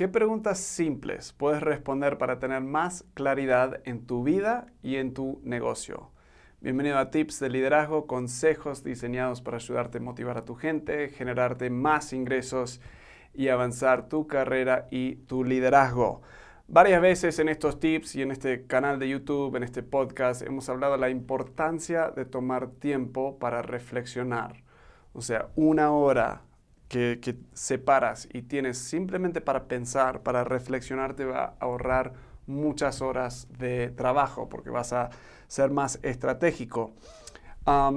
¿Qué preguntas simples puedes responder para tener más claridad en tu vida y en tu negocio? Bienvenido a Tips de Liderazgo, consejos diseñados para ayudarte a motivar a tu gente, generarte más ingresos y avanzar tu carrera y tu liderazgo. Varias veces en estos tips y en este canal de YouTube, en este podcast, hemos hablado de la importancia de tomar tiempo para reflexionar. O sea, una hora que, separas y tienes simplemente para pensar, para reflexionar, te va a ahorrar muchas horas de trabajo porque vas a ser más estratégico.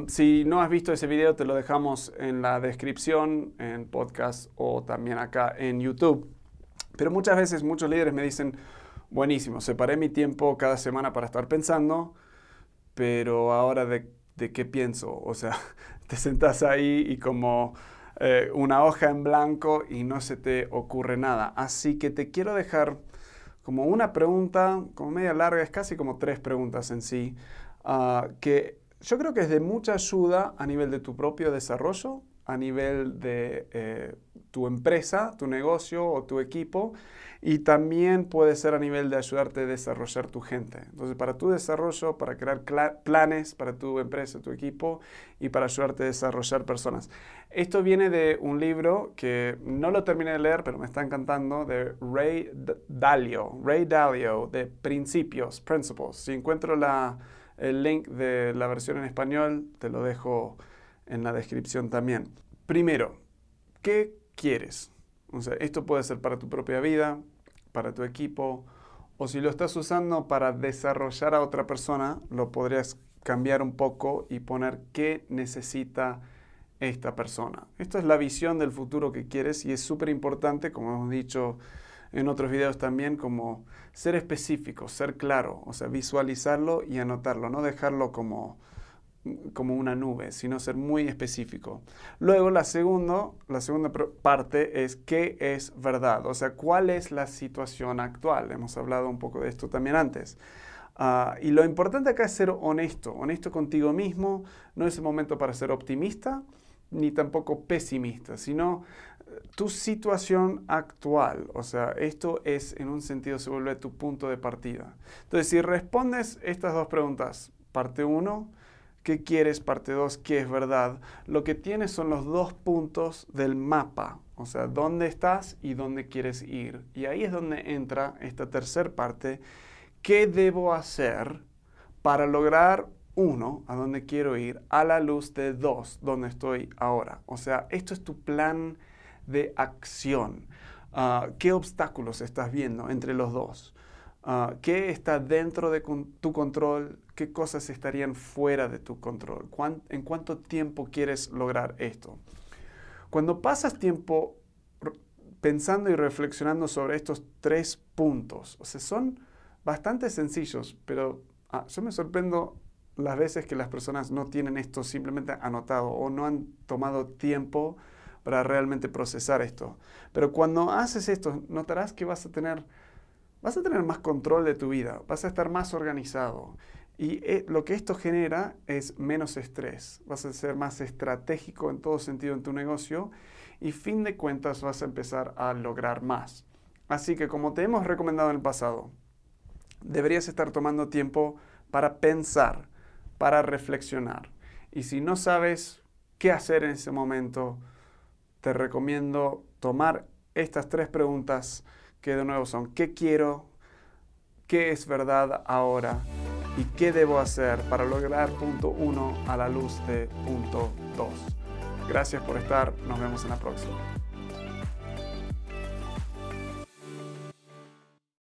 si no has visto ese video, te lo dejamos en la descripción, en podcast o también acá en YouTube. Pero muchas veces muchos líderes me dicen, buenísimo, separé mi tiempo cada semana para estar pensando, pero ahora de, de qué pienso? O sea, te sentas ahí y como eh, una hoja en blanco y no se te ocurre nada. Así que te quiero dejar como una pregunta, como media larga, es casi como tres preguntas en sí, ah, que yo creo que es de mucha ayuda a nivel de tu propio desarrollo, a nivel de eh, tu empresa, tu negocio o tu equipo y también puede ser a nivel de ayudarte a desarrollar tu gente. Entonces, para tu desarrollo, para crear planes para tu empresa, tu equipo y para ayudarte a desarrollar personas. Esto viene de un libro que no lo terminé de leer, pero me está encantando, de Ray Dalio, Ray Dalio, de Principios, Principles. Si encuentro la, el link de la versión en español, te lo dejo en la descripción también. Primero, ¿qué quieres? O sea, esto puede ser para tu propia vida, para tu equipo, o si lo estás usando para desarrollar a otra persona, lo podrías cambiar un poco y poner qué necesita esta persona. Esta es la visión del futuro que quieres y es súper importante, como hemos dicho en otros videos también, como ser específico, ser claro, o sea, visualizarlo y anotarlo, no dejarlo como como una nube, sino ser muy específico. Luego, la, segunda, la segunda parte es qué es verdad, o sea, cuál es la situación actual. Hemos hablado un poco de esto también antes. Ah, y lo importante acá es ser honesto, honesto contigo mismo. No es el momento para ser optimista ni tampoco pesimista, sino eh, tu situación actual. O sea, esto es en un sentido se vuelve tu punto de partida. Entonces, si respondes estas dos preguntas, parte 1, ¿Qué quieres? Parte 2, ¿qué es verdad? Lo que tienes son los dos puntos del mapa, o sea, dónde estás y dónde quieres ir. Y ahí es donde entra esta tercera parte, ¿qué debo hacer para lograr uno, a dónde quiero ir, a la luz de dos, donde estoy ahora? O sea, esto es tu plan de acción. Ah, ¿Qué obstáculos estás viendo entre los dos? Ah, ¿Qué está dentro de tu control? ¿Qué cosas estarían fuera de tu control? ¿En cuánto tiempo quieres lograr esto? Cuando pasas tiempo pensando y reflexionando sobre estos tres puntos, o sea, son bastante sencillos, pero ah, yo me sorprendo las veces que las personas no tienen esto simplemente anotado o no han tomado tiempo para realmente procesar esto. Pero cuando haces esto, notarás que vas a tener vas a tener más control de tu vida, vas a estar más organizado. Y eh, lo que esto genera es menos estrés, vas a ser más estratégico en todo sentido en tu negocio y fin de cuentas vas a empezar a lograr más. Así que como te hemos recomendado en el pasado, deberías estar tomando tiempo para pensar, para reflexionar. Y si no sabes qué hacer en ese momento, te recomiendo tomar estas tres preguntas que de nuevo son qué quiero, qué es verdad ahora y qué debo hacer para lograr punto uno a la luz de punto dos. Gracias por estar, nos vemos en la próxima.